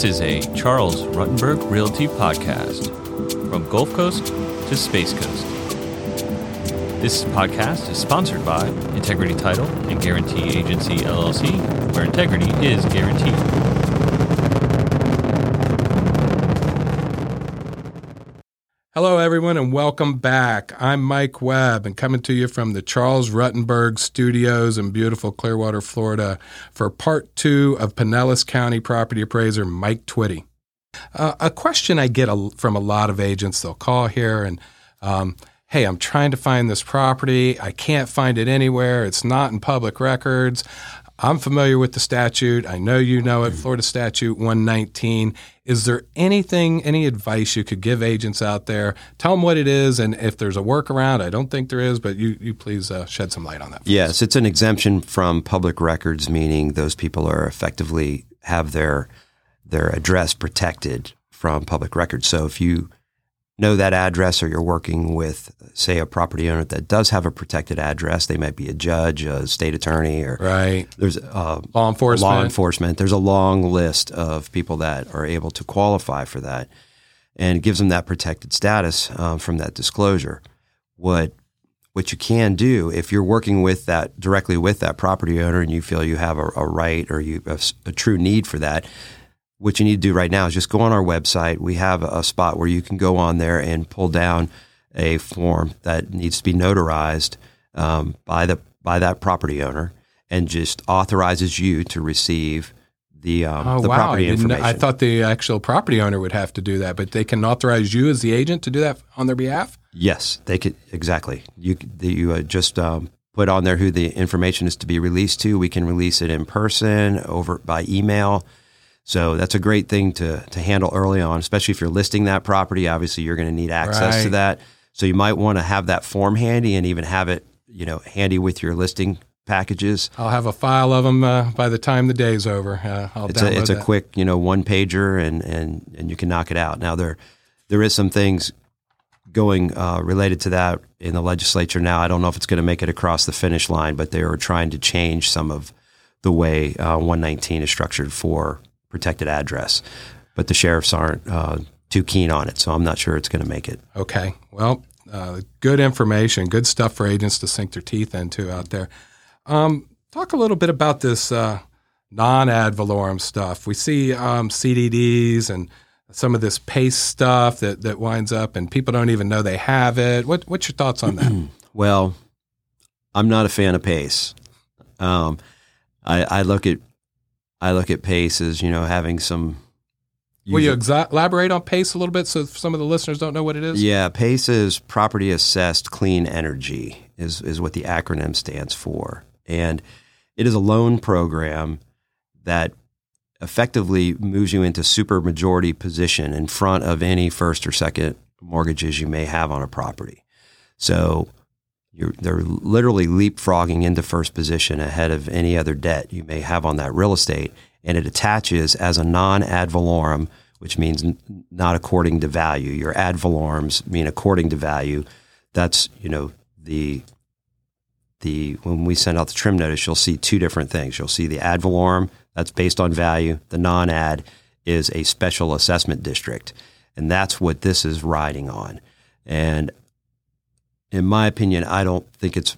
This is a Charles Rutenberg Realty podcast from Gulf Coast to Space Coast. This podcast is sponsored by Integrity Title and Guarantee Agency LLC, where integrity is guaranteed. Hello, everyone, and welcome back. I'm Mike Webb, and coming to you from the Charles Rutenberg Studios in beautiful Clearwater, Florida, for part two of Pinellas County property appraiser Mike Twitty. Uh, a question I get a, from a lot of agents, they'll call here and, um, hey, I'm trying to find this property. I can't find it anywhere. It's not in public records. I'm familiar with the statute. I know you know it, Florida Statute 119. Is there anything, any advice you could give agents out there? Tell them what it is, and if there's a workaround, I don't think there is, but you, you please uh, shed some light on that. Yes, it's an exemption from public records, meaning those people are effectively have their their address protected from public records. So if you know that address or you're working with, say, a property owner that does have a protected address, they might be a judge, a state attorney, or Right. there's uh, Law enforcement. law enforcement. There's a long list of people that are able to qualify for that, and gives them that protected status um, from that disclosure. What what you can do if you're working with that directly with that property owner and you feel you have a, a right or you have a true need for that, what you need to do right now is just go on our website. We have a spot where you can go on there and pull down a form that needs to be notarized um, by the by that property owner, and just authorizes you to receive the um, Oh, the wow. I, property know- information. I thought the actual property owner would have to do that, but they can authorize you as the agent to do that on their behalf? Yes, they could exactly. You the, you uh, just um, put on there who the information is to be released to. We can release it in person, over by email. So that's a great thing to to handle early on, especially if you're listing that property. Obviously, you're going to need access to that. So you might want to have that form handy and even have it, you know, handy with your listing packages. I'll have a file of them uh, by the time the day's over. Uh, I'll It's download a it's a quick, you know, one pager, and and and you can knock it out. Now there there is some things going uh, related to that in the legislature now. I don't know if it's going to make it across the finish line, but they are trying to change some of the way uh, 119 is structured for protected address. But the sheriffs aren't uh, too keen on it, so I'm not sure it's going to make it. Okay. Well, uh, good information, good stuff for agents to sink their teeth into out there. Um, talk a little bit about this uh, non ad valorem stuff. We see um, CDDs and some of this PACE stuff that, that winds up, and people don't even know they have it. What, what's your thoughts on that? Well, I'm not a fan of pace. Um, I, I look at I look at pace as you know having some. Will you exa- elaborate on PACE a little bit so some of the listeners don't know what it is? Yeah, PACE is Property Assessed Clean Energy is is what the acronym stands for, and it is a loan program that effectively moves you into super majority position in front of any first or second mortgages you may have on a property. So you're, they're literally leapfrogging into first position ahead of any other debt you may have on that real estate, and it attaches as a non ad valorem, which means n- not according to value. Your ad valorems mean according to value. That's you know the the when we send out the trim notice, you'll see two different things. You'll see the ad valorem that's based on value. The non ad is a special assessment district, and that's what this is riding on. And in my opinion, I don't think it's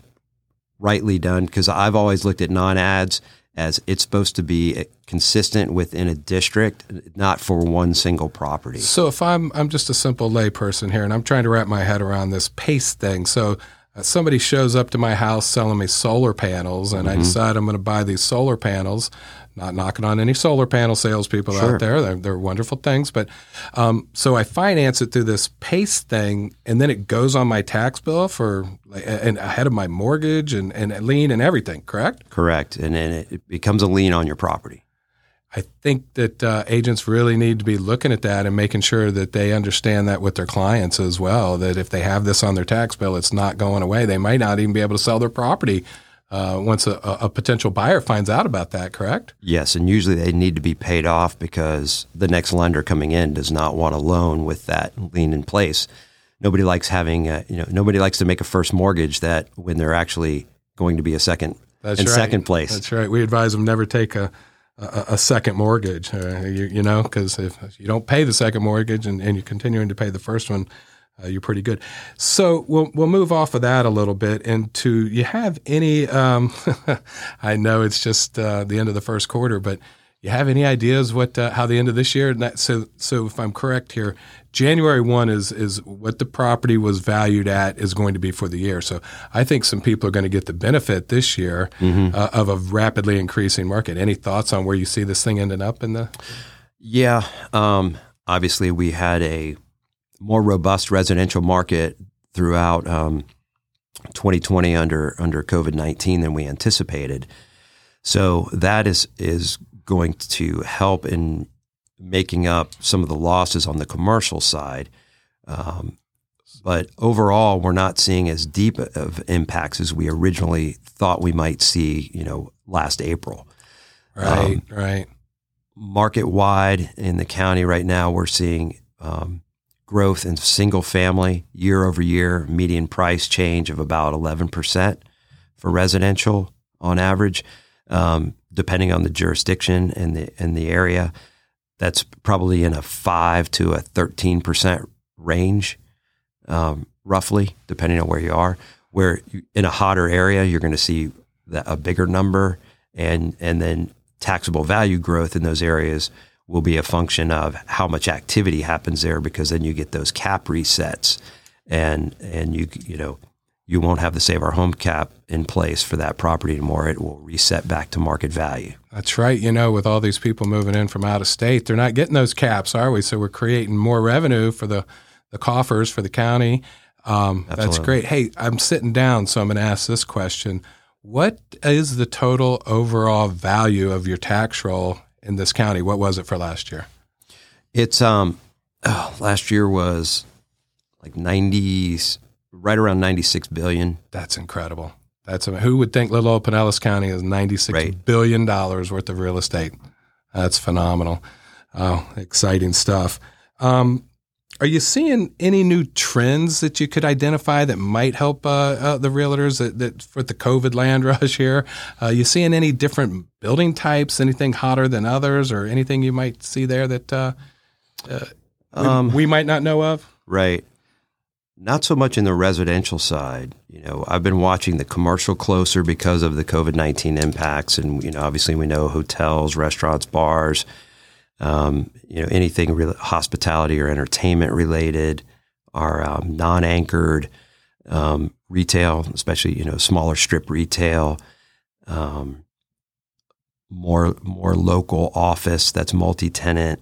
rightly done because I've always looked at non ads as it's supposed to be consistent within a district, not for one single property. So if I'm I'm just a simple layperson here, and I'm trying to wrap my head around this pace thing. So uh, somebody shows up to my house selling me solar panels, and I decide I'm going to buy these solar panels. Not knocking on any solar panel salespeople Sure. out there; they're, they're wonderful things. But um, so I finance it through this pace thing, and then it goes on my tax bill for and ahead of my mortgage and and lien and everything. Correct? Correct. And then it- it becomes a lien on your property. I think that uh, agents really need to be looking at that and making sure that they understand that with their clients as well. That if they have this on their tax bill, it's not going away. They might not even be able to sell their property uh, once a, a potential buyer finds out about that. Correct? Yes, and usually they need to be paid off because the next lender coming in does not want a loan with that lien in place. Nobody likes having, a, you know, nobody likes to make a first mortgage that when they're actually going to be a second That's in right. second place. That's right. We advise them never take a a, a second mortgage. Uh, you, you, know, because if you don't pay the second mortgage and, and you're continuing to pay the first one, uh, you're pretty good. So we'll we'll move off of that a little bit into you have any? Um, I know it's just uh, the end of the first quarter, but you have any ideas what uh, how the end of this year? That, so so if I'm correct here, January one is is what the property was valued at is going to be for the year. So I think some people are going to get the benefit this year mm-hmm. uh, of a rapidly increasing market. Any thoughts on where you see this thing ending up in the? Yeah, um, obviously we had a more robust residential market throughout um, 2020 under under COVID 19 than we anticipated. So that is is going to help in making up some of the losses on the commercial side. Um, but overall, we're not seeing as deep of impacts as we originally thought we might see. You know, last April. Right. Um, right. Market wide in the county right now, we're seeing um, growth in single family year over year, median price change of about 11% for residential on average, um, depending on the jurisdiction and the, and the area. That's probably in a 5 to a 13% range, um, roughly, depending on where you are. Where you, in a hotter area, you're going to see that, a bigger number, and, and then taxable value growth in those areas will be a function of how much activity happens there because then you get those cap resets and and you you know you won't have the save our home cap in place for that property anymore. It will reset back to market value. That's right. You know with all these people moving in from out of state they're not getting those caps are we? So we're creating more revenue for the the coffers for the county. Um, that's great. Hey i'm sitting down so i'm going to ask this question. What is the total overall value of your tax roll in this county. What was it for last year? It's um, oh, last year was like ninety, right around ninety six billion. That's incredible. That's who would think little old Pinellas County is ninety six right. billion dollars worth of real estate. That's phenomenal. Oh, exciting stuff. Um, are you seeing any new trends that you could identify that might help uh, uh, the realtors that, that for the COVID land rush here? Uh, you seeing any different building types? Anything hotter than others, or anything you might see there that uh, uh, um, we, we might not know of? Right. Not so much in the residential side. You know, I've been watching the commercial closer because of the COVID nineteen impacts, and you know, obviously we know hotels, restaurants, bars um, you know, anything re- hospitality or entertainment related, are um, non-anchored um, retail, especially you know smaller strip retail, um, more more local office that's multi-tenant.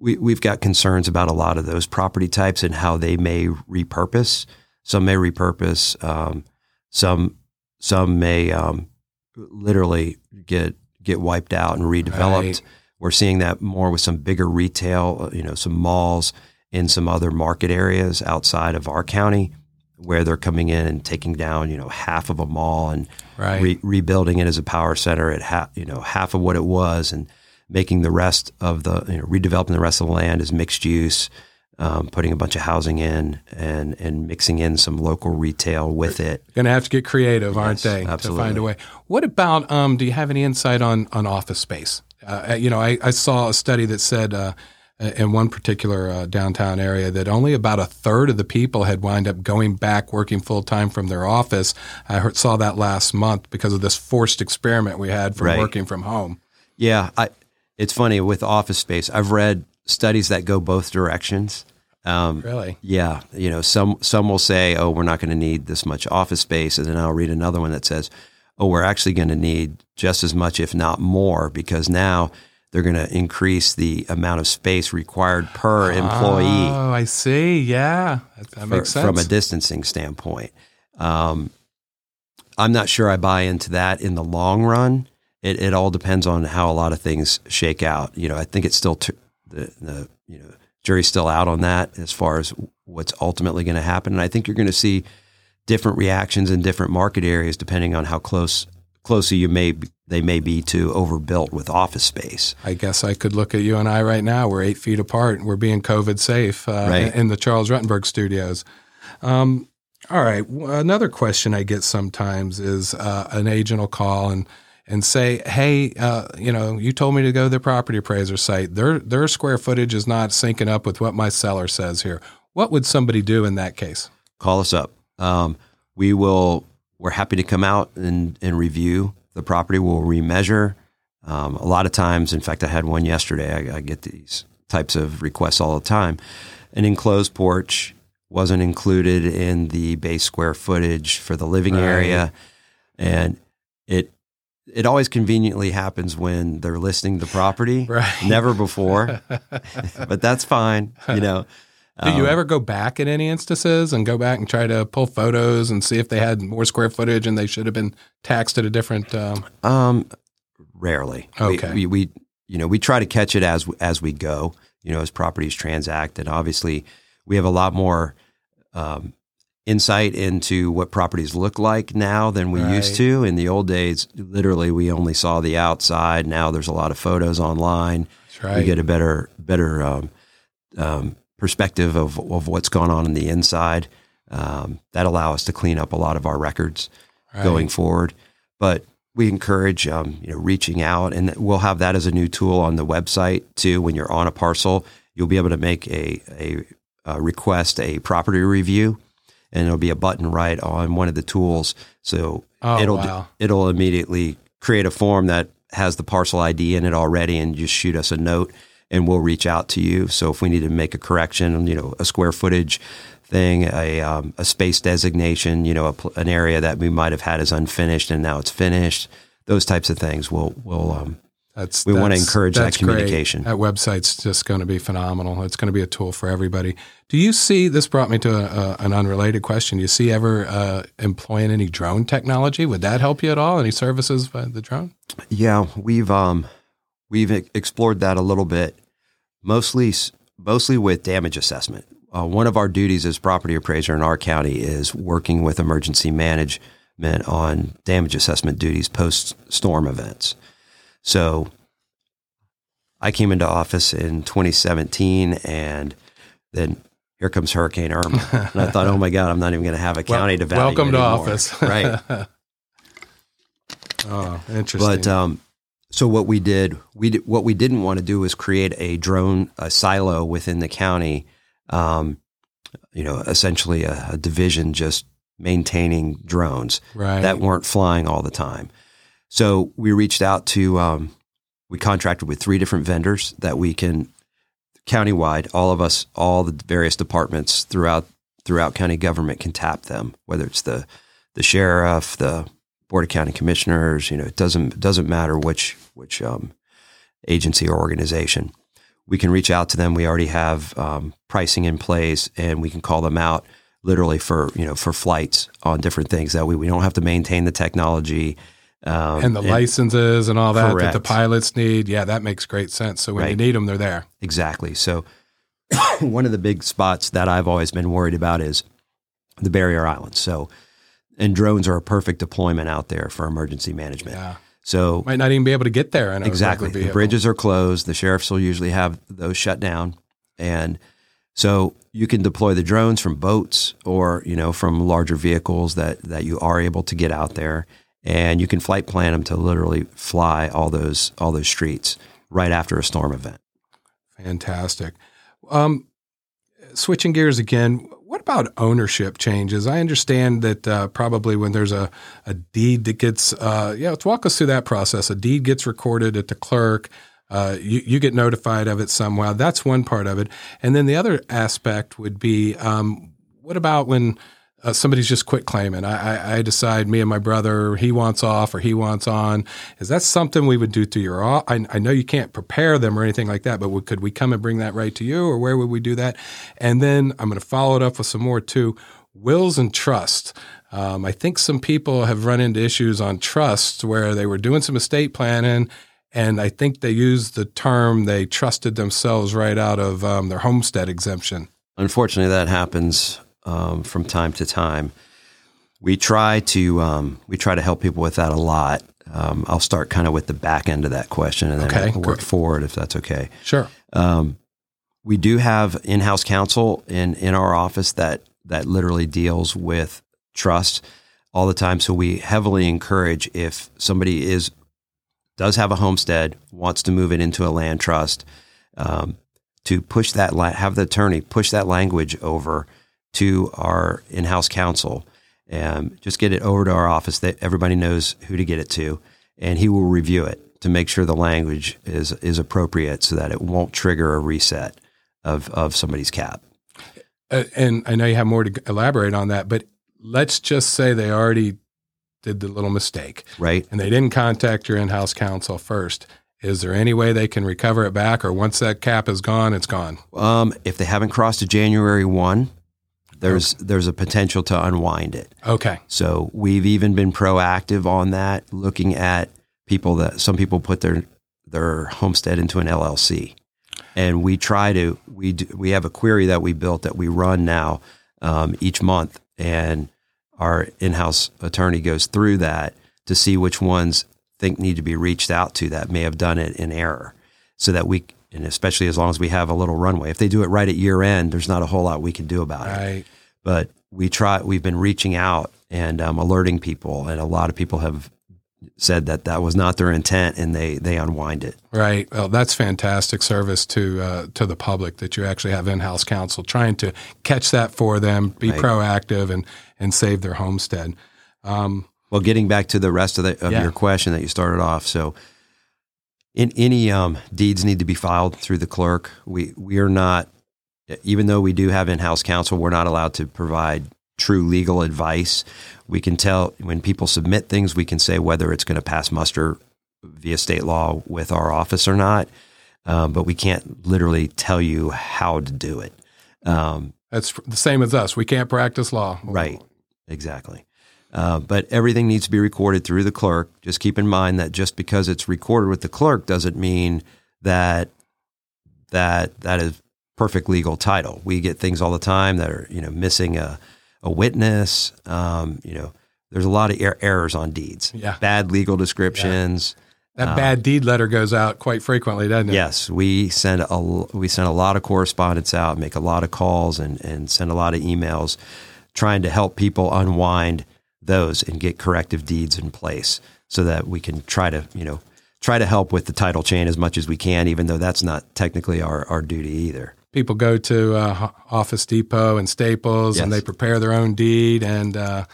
We, we've got concerns about a lot of those property types and how they may repurpose. Some may repurpose. Um, some some may um, literally get get wiped out and redeveloped. Right. We're seeing that more with some bigger retail, uh, you know, some malls in some other market areas outside of our county where they're coming in and taking down, you know, half of a mall and right. re- rebuilding it as a power center at half, you know, half of what it was and making the rest of the, you know, redeveloping the rest of the land as mixed use, um, putting a bunch of housing in and, and mixing in some local retail with it. Going to have to get creative, aren't yes, they, absolutely. to find a way. What about, um, do you have any insight on, on office space? Uh, you know, I, I, saw a study that said uh, in one particular uh, downtown area that only about a third of the people had wind up going back working full time from their office. I heard, saw that last month because of this forced experiment we had from right. working from home. Yeah, I, it's funny with office space. I've read studies that go both directions. Um, really? Yeah. You know, some some will say, "Oh, we're not going to need this much office space," and then I'll read another one that says, oh, we're actually going to need just as much, if not more, because now they're going to increase the amount of space required per employee. Oh, I see. Yeah, that, that for, makes sense from a distancing standpoint. Um, I'm not sure I buy into that in the long run. It, it all depends on how a lot of things shake out. You know, I think it's still t- the, the you know jury's still out on that as far as what's ultimately going to happen. And I think you're going to see different reactions in different market areas depending on how close closer you may they may be to overbuilt with office space. I guess I could look at you and I right now. We're eight feet apart. We're being COVID safe uh, right. in the Charles Rutenberg studios. Um, all right. Another question I get sometimes is uh, an agent will call and and say, "Hey, uh, you know, you told me to go to the property appraiser site. Their their square footage is not syncing up with what my seller says here." What would somebody do in that case? Call us up. Um, we will. We're happy to come out and, and review the property. We'll remeasure. Um, a lot of times, in fact, I had one yesterday. I, I get these types of requests all the time. An enclosed porch wasn't included in the base square footage for the living Right. area, and it it always conveniently happens when they're listing the property. Right. Never before, but that's fine. You know. Do you Um, ever go back in any instances and go back and try to pull photos and see if they had more square footage and they should have been taxed at a different? Um, Um, rarely. We- Okay. We, we, you know, we try to catch it as as we go. You know, as properties transact, and obviously, we have a lot more um, insight into what properties look like now than we used to. In the old days, literally, we only saw the outside. Now there's a lot of photos online. that's right. We get a better better um, um, perspective of of what's going on in the inside. Um, that allow us to clean up a lot of our records Right. going forward. But we encourage um, you know reaching out, and we'll have that as a new tool on the website too. When you're on a parcel, you'll be able to make a a, a request a property review, and it'll be a button right on one of the tools. So Oh, it'll wow. it'll immediately create a form that has the parcel ID in it already, and just shoot us a note, and we'll reach out to you. So if we need to make a correction, you know, a square footage thing, a um, a space designation, you know, pl- an area that we might have had as unfinished and now it's finished, those types of things. We'll we'll um, That's we wanna encourage that that's great. communication. That website's just going to be phenomenal. It's going to be a tool for everybody. Do you see? This brought me to a, a, an unrelated question. Do you see ever uh, employing any drone technology? Would that help you at all? Any services by the drone? Yeah, we've um, we've explored that a little bit, mostly mostly with damage assessment. Uh, one of our duties as property appraiser in our county is working with emergency management on damage assessment duties post storm events. So, I came into office in 2017, and then here comes Hurricane Irma, and I thought, oh my God, I'm not even going to have a county to value Welcome to office. right? oh, interesting. But um, so what we did, we did, what we didn't want to do was create a drone a silo within the county. Um, you know, essentially a, a division just maintaining drones right. that weren't flying all the time. So we reached out to, um, we contracted with three different vendors that we can countywide. All of us, all the various departments throughout throughout county government can tap them. Whether it's the the sheriff, the board of county commissioners, you know, it doesn't doesn't matter which which um, agency or organization. We can reach out to them. We already have um, pricing in place, and we can call them out literally for you know for flights on different things. That way, we don't have to maintain the technology. Um, and the licenses and all that that the pilots need. Yeah, that makes great sense. So when you need them, they're there. Exactly. So, one of the big spots that I've always been worried about is the barrier islands. So, and drones are a perfect deployment out there for emergency management. Yeah, So, might not even be able to get there. Exactly, the bridges are closed. The sheriffs will usually have those shut down, and so you can deploy the drones from boats or you know from larger vehicles that that you are able to get out there, and you can flight plan them to literally fly all those all those streets right after a storm event. Fantastic. Um, switching gears again, what about ownership changes? I understand that uh, probably when there's a, a deed that gets, uh, yeah, let's walk us through that process. A deed gets recorded at the clerk. Uh, you, you get notified of it somehow. That's one part of it. And then the other aspect would be um, what about when uh, somebody's just quit claiming? I, I, I decide, me and my brother, he wants off or he wants on. Is that something we would do to your? I know you can't prepare them or anything like that, but would, could we come and bring that right to you, or where would we do that? And then I'm going to follow it up with some more too. Wills and trust. Um, I think some people have run into issues on trust where they were doing some estate planning, and I think they used the term they trusted themselves right out of um, their homestead exemption. Unfortunately, that happens um, from time to time. We try to um, we try to help people with that a lot. Um, I'll start kind of with the back end of that question and then Okay, we'll work forward if that's okay. Sure. Um, we do have in-house counsel in in our office that that literally deals with trust all the time. So we heavily encourage if somebody is does have a homestead, wants to move it into a land trust, um, to push that, have the attorney push that language over to our in-house counsel and just get it over to our office that everybody knows who to get it to, and he will review it to make sure the language is is appropriate so that it won't trigger a reset of of somebody's cap. Uh, and I know you have more to elaborate on that, but let's just say they already did the little mistake, Right? and they didn't contact your in-house counsel first. Is there any way they can recover it back, or once that cap is gone, it's gone? Um, if they haven't crossed to January one, there's there's a potential to unwind it. Okay, So we've even been proactive on that, looking at people that some people put their their homestead into an LLC, and we try to we do, we have a query that we built that we run now um, each month, and our in-house attorney goes through that to see which ones think need to be reached out to that may have done it in error, so that we and especially as long as we have a little runway. If they do it right at year end, there's not a whole lot we can do about it but we try we've been reaching out and um, alerting people and a lot of people have said that that was not their intent and they they unwind it Right. Well, that's fantastic service to uh, to the public that you actually have in-house counsel trying to catch that for them, be Right. proactive, and and save their homestead. Um, well getting back to the rest of, the, of Yeah. your question that you started off so in any um, deeds need to be filed through the clerk we we are not even though we do have in-house counsel we're not allowed to provide true legal advice we can tell when people submit things we can say whether it's going to pass muster via state law with our office or not um, but we can't literally tell you how to do it um, that's the same as us. We can't practice law. Right. Exactly. Uh, but everything needs to be recorded through the clerk. Just keep in mind that just because it's recorded with the clerk doesn't mean that that that is perfect legal title. We get things all the time that are you know missing a a witness. Um, you know, there's a lot of er- errors on deeds. Yeah. Bad legal descriptions. That bad deed letter goes out quite frequently, doesn't it? Yes, we send a we send a lot of correspondence out, make a lot of calls, and and send a lot of emails, trying to help people unwind those and get corrective deeds in place, so that we can try to you know try to help with the title chain as much as we can, even though that's not technically our our duty either. People go to uh, Office Depot and Staples, and they prepare their own deed, and uh,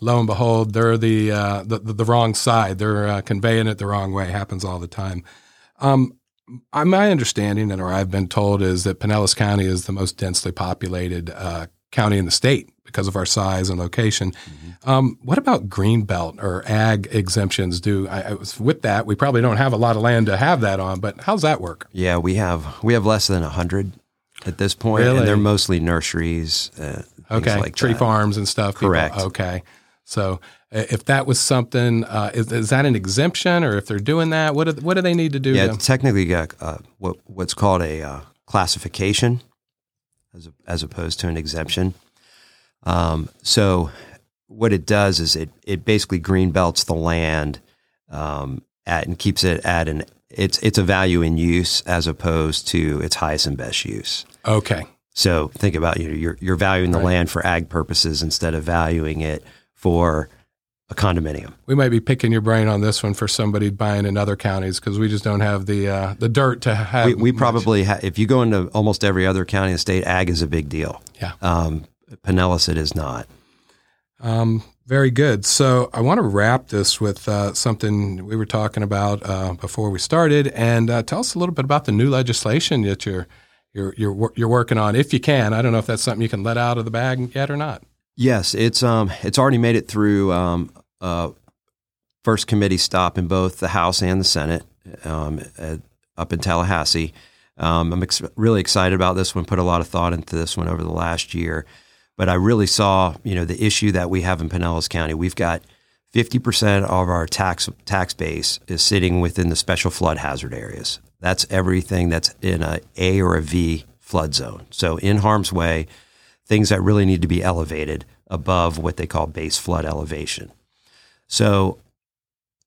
lo and behold, they're the uh, the, the, the wrong side. They're uh, conveying it the wrong way. Happens all the time. Um, my understanding, and or I've been told, is that Pinellas County is the most densely populated uh, county in the state because of our size and location. Um, what about green belt or ag exemptions? Do I, I was with that? We probably don't have a lot of land to have that on, but how's that work? Yeah, we have we have less than hundred at this point, Really? and they're mostly nurseries. Uh, Okay, like tree that. farms and stuff. people- Correct. okay, so if that was something, uh, is, is that an exemption, or if they're doing that, what do, what do they need to do? Yeah, to- technically got uh, what what's called a uh, classification, as a, as opposed to an exemption. Um, so what it does is it it basically green belts the land um, at and keeps it at an it's it's a value in use as opposed to its highest and best use. okay, So think about you know you're you're valuing the Right. land for ag purposes instead of valuing it for a condominium. we might be picking your brain on this one for somebody buying in other counties because we just don't have the uh, the dirt to have. we, we probably ha- if you go into almost every other county in the state, ag is a big deal. Yeah. Um, Pinellas, it is not. Um, very good. So I want to wrap this with uh, something we were talking about uh, before we started, and uh, tell us a little bit about the new legislation that you're you're you're you're working on, if you can. I don't know if that's something you can let out of the bag yet or not. Yes, it's um, it's already made it through um, uh, first committee stop in both the House and the Senate um, at, up in Tallahassee. Um, I'm ex- really excited about this one. Put a lot of thought into this one over the last year, but I really saw you know the issue that we have in Pinellas County. We've got 50% of our tax tax base is sitting within the special flood hazard areas. That's everything that's in a A or a V flood zone. So in harm's way, things that really need to be elevated above what they call base flood elevation. So,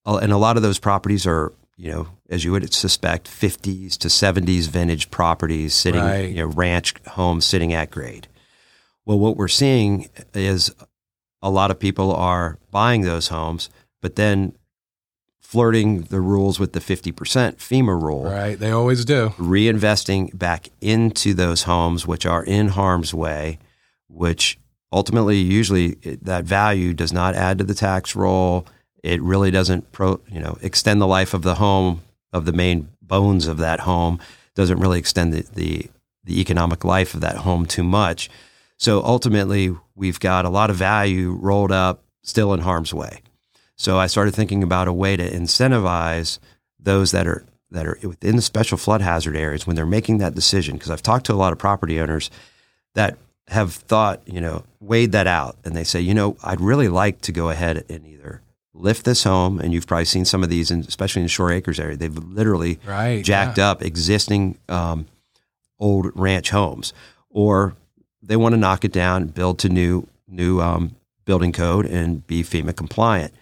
and a lot of those properties are, you know, as you would suspect, 50s to 70s vintage properties sitting, Right. you know, ranch homes sitting at grade. Well, what we're seeing is a lot of people are buying those homes, but then flirting the rules with the 50% FEMA rule. Right. They always do. Reinvesting back into those homes which are in harm's way, which ultimately, usually, that value does not add to the tax roll. It really doesn't, pro, you know, extend the life of the home of the main bones of that home. Doesn't really extend the, the the economic life of that home too much. So ultimately, we've got a lot of value rolled up still in harm's way. So I started thinking about a way to incentivize those that are that are within the special flood hazard areas when they're making that decision. Because I've talked to a lot of property owners that have thought, you know, weighed that out, and they say, you know, I'd really like to go ahead and either lift this home, and you've probably seen some of these, in, especially in the Shore Acres area. They've literally right, jacked yeah. up existing um, old ranch homes, or they want to knock it down, build to new new um, building code, and be FEMA compliant.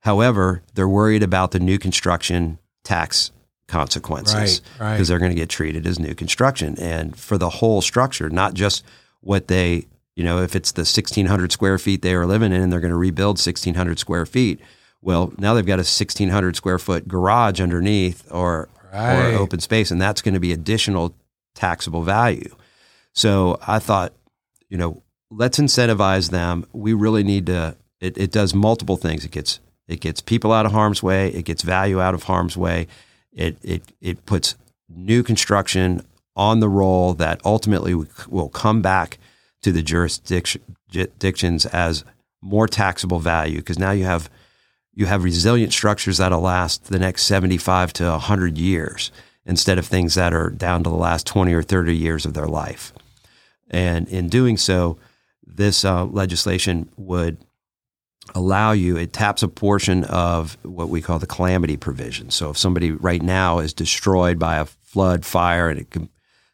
However, they're worried about the new construction tax consequences because right, right. they're going to get treated as new construction, and for the whole structure, not just what they you know if it's the 1600 square feet they are living in, and they're going to rebuild 1600 square feet. Well, now they've got a 1600 square foot garage underneath or right. or open space, and that's going to be additional taxable value. So I thought, you know, let's incentivize them. We really need to. It, it, does multiple things. It gets it gets people out of harm's way. It gets value out of harm's way. It it it puts new construction on the roll that ultimately will come back to the jurisdictions as more taxable value because now you have you have resilient structures that'll last the next 75 to 100 years instead of things that are down to the last 20 or 30 years of their life. And in doing so, this uh, legislation would allow you, it taps a portion of what we call the calamity provision. So if somebody right now is destroyed by a flood, fire, and it can,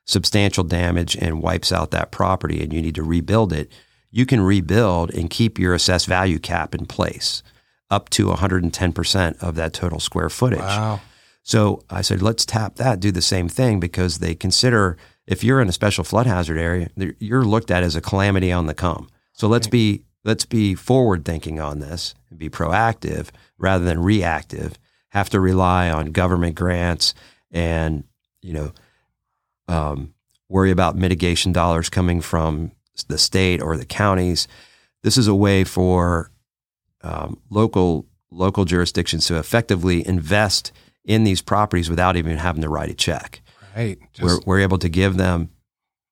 substantial damage and wipes out that property and you need to rebuild it, you can rebuild and keep your assessed value cap in place up to 110% of that total square footage. Wow. So I said, let's tap that, do the same thing because they consider if you're in a special flood hazard area, you're looked at as a calamity on the come. So let's be let's be forward thinking on this and be proactive rather than reactive. Have to rely on government grants and you know um, worry about mitigation dollars coming from the state or the counties. This is a way for um, local local jurisdictions to effectively invest in these properties without even having to write a check. Right. We're, we're able to give them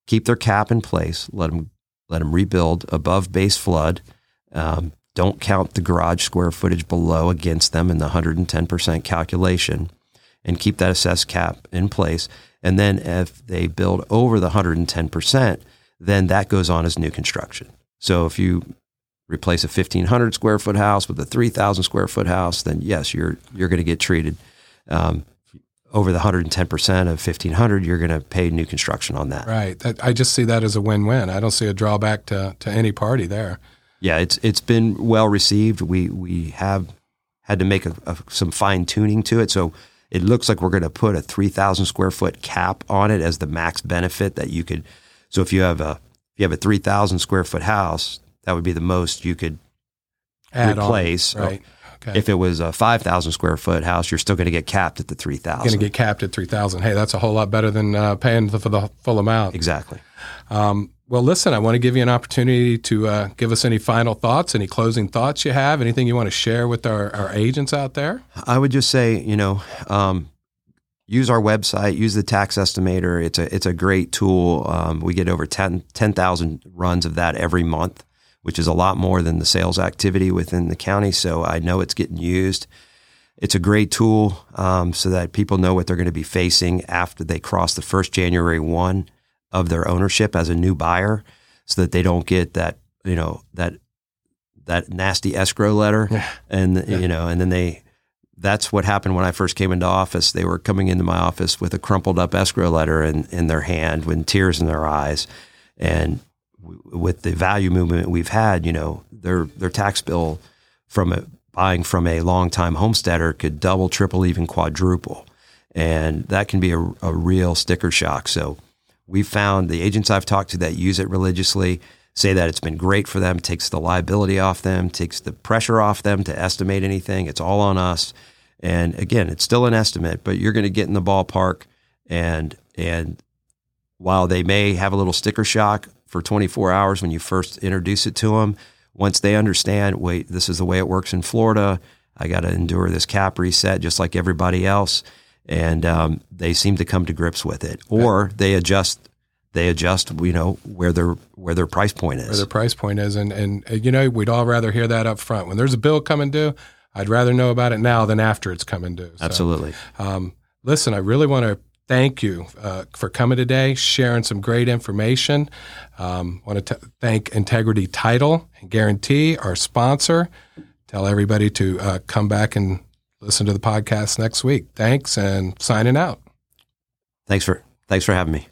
keep their cap in place, let them let them rebuild above base flood. Um, don't count the garage square footage below against them in the 110% calculation, and keep that assessed cap in place. And then if they build over the 110%, then that goes on as new construction. So if you replace a 1500 square foot house with a 3000 square foot house, then yes, you're you're going to get treated um, over the 110% of 1500 you're going to pay new construction on that. Right. That, i just see that as a win-win. I don't see a drawback to, to any party there. Yeah it's it's been well received. We we have had to make a, a, some fine tuning to it. So it looks like we're going to put a 3000 square foot cap on it as the max benefit that you could so if you have a if you have a 3000 square foot house that would be the most you could Add replace on, right Okay. If it was a 5,000 square foot house, you're still going to get capped at the 3,000. Going to get capped at 3,000. Hey, that's a whole lot better than uh, paying for the full amount. Exactly. Um, well, listen, I want to give you an opportunity to uh, give us any final thoughts, any closing thoughts you have, anything you want to share with our, our agents out there. I would just say, you know, um, use our website, use the tax estimator. It's a it's a great tool. Um, we get over 10,000 10, runs of that every month which is a lot more than the sales activity within the county. So I know it's getting used. It's a great tool um, so that people know what they're going to be facing after they cross the first January 1 of their ownership as a new buyer so that they don't get that, you know, that that nasty escrow letter yeah. and yeah. you know and then they that's what happened when I first came into office. They were coming into my office with a crumpled up escrow letter in, in their hand with tears in their eyes. And with the value movement we've had, you know, their their tax bill from a, buying from a longtime homesteader could double, triple, even quadruple, and that can be a, a real sticker shock. So we found the agents I've talked to that use it religiously say that it's been great for them, takes the liability off them, takes the pressure off them to estimate anything. It's all on us. And again, it's still an estimate, but you're going to get in the ballpark. And and while they may have a little sticker shock for 24 hours when you first introduce it to them, once they understand, wait, this is the way it works in Florida. I got to endure this cap reset just like everybody else, and um, they seem to come to grips with it, or they adjust. They adjust, you know, where their where their price point is. Where their price point is, and and you know, we'd all rather hear that up front. When there's a bill coming due, I'd rather know about it now than after it's coming due. So, Absolutely. Um, listen, I really want to thank you uh, for coming today, sharing some great information. Um, want to thank Integrity Title and Guarantee, our sponsor. Tell everybody to uh, come back and listen to the podcast next week. Thanks, and signing out. Thanks for thanks for having me.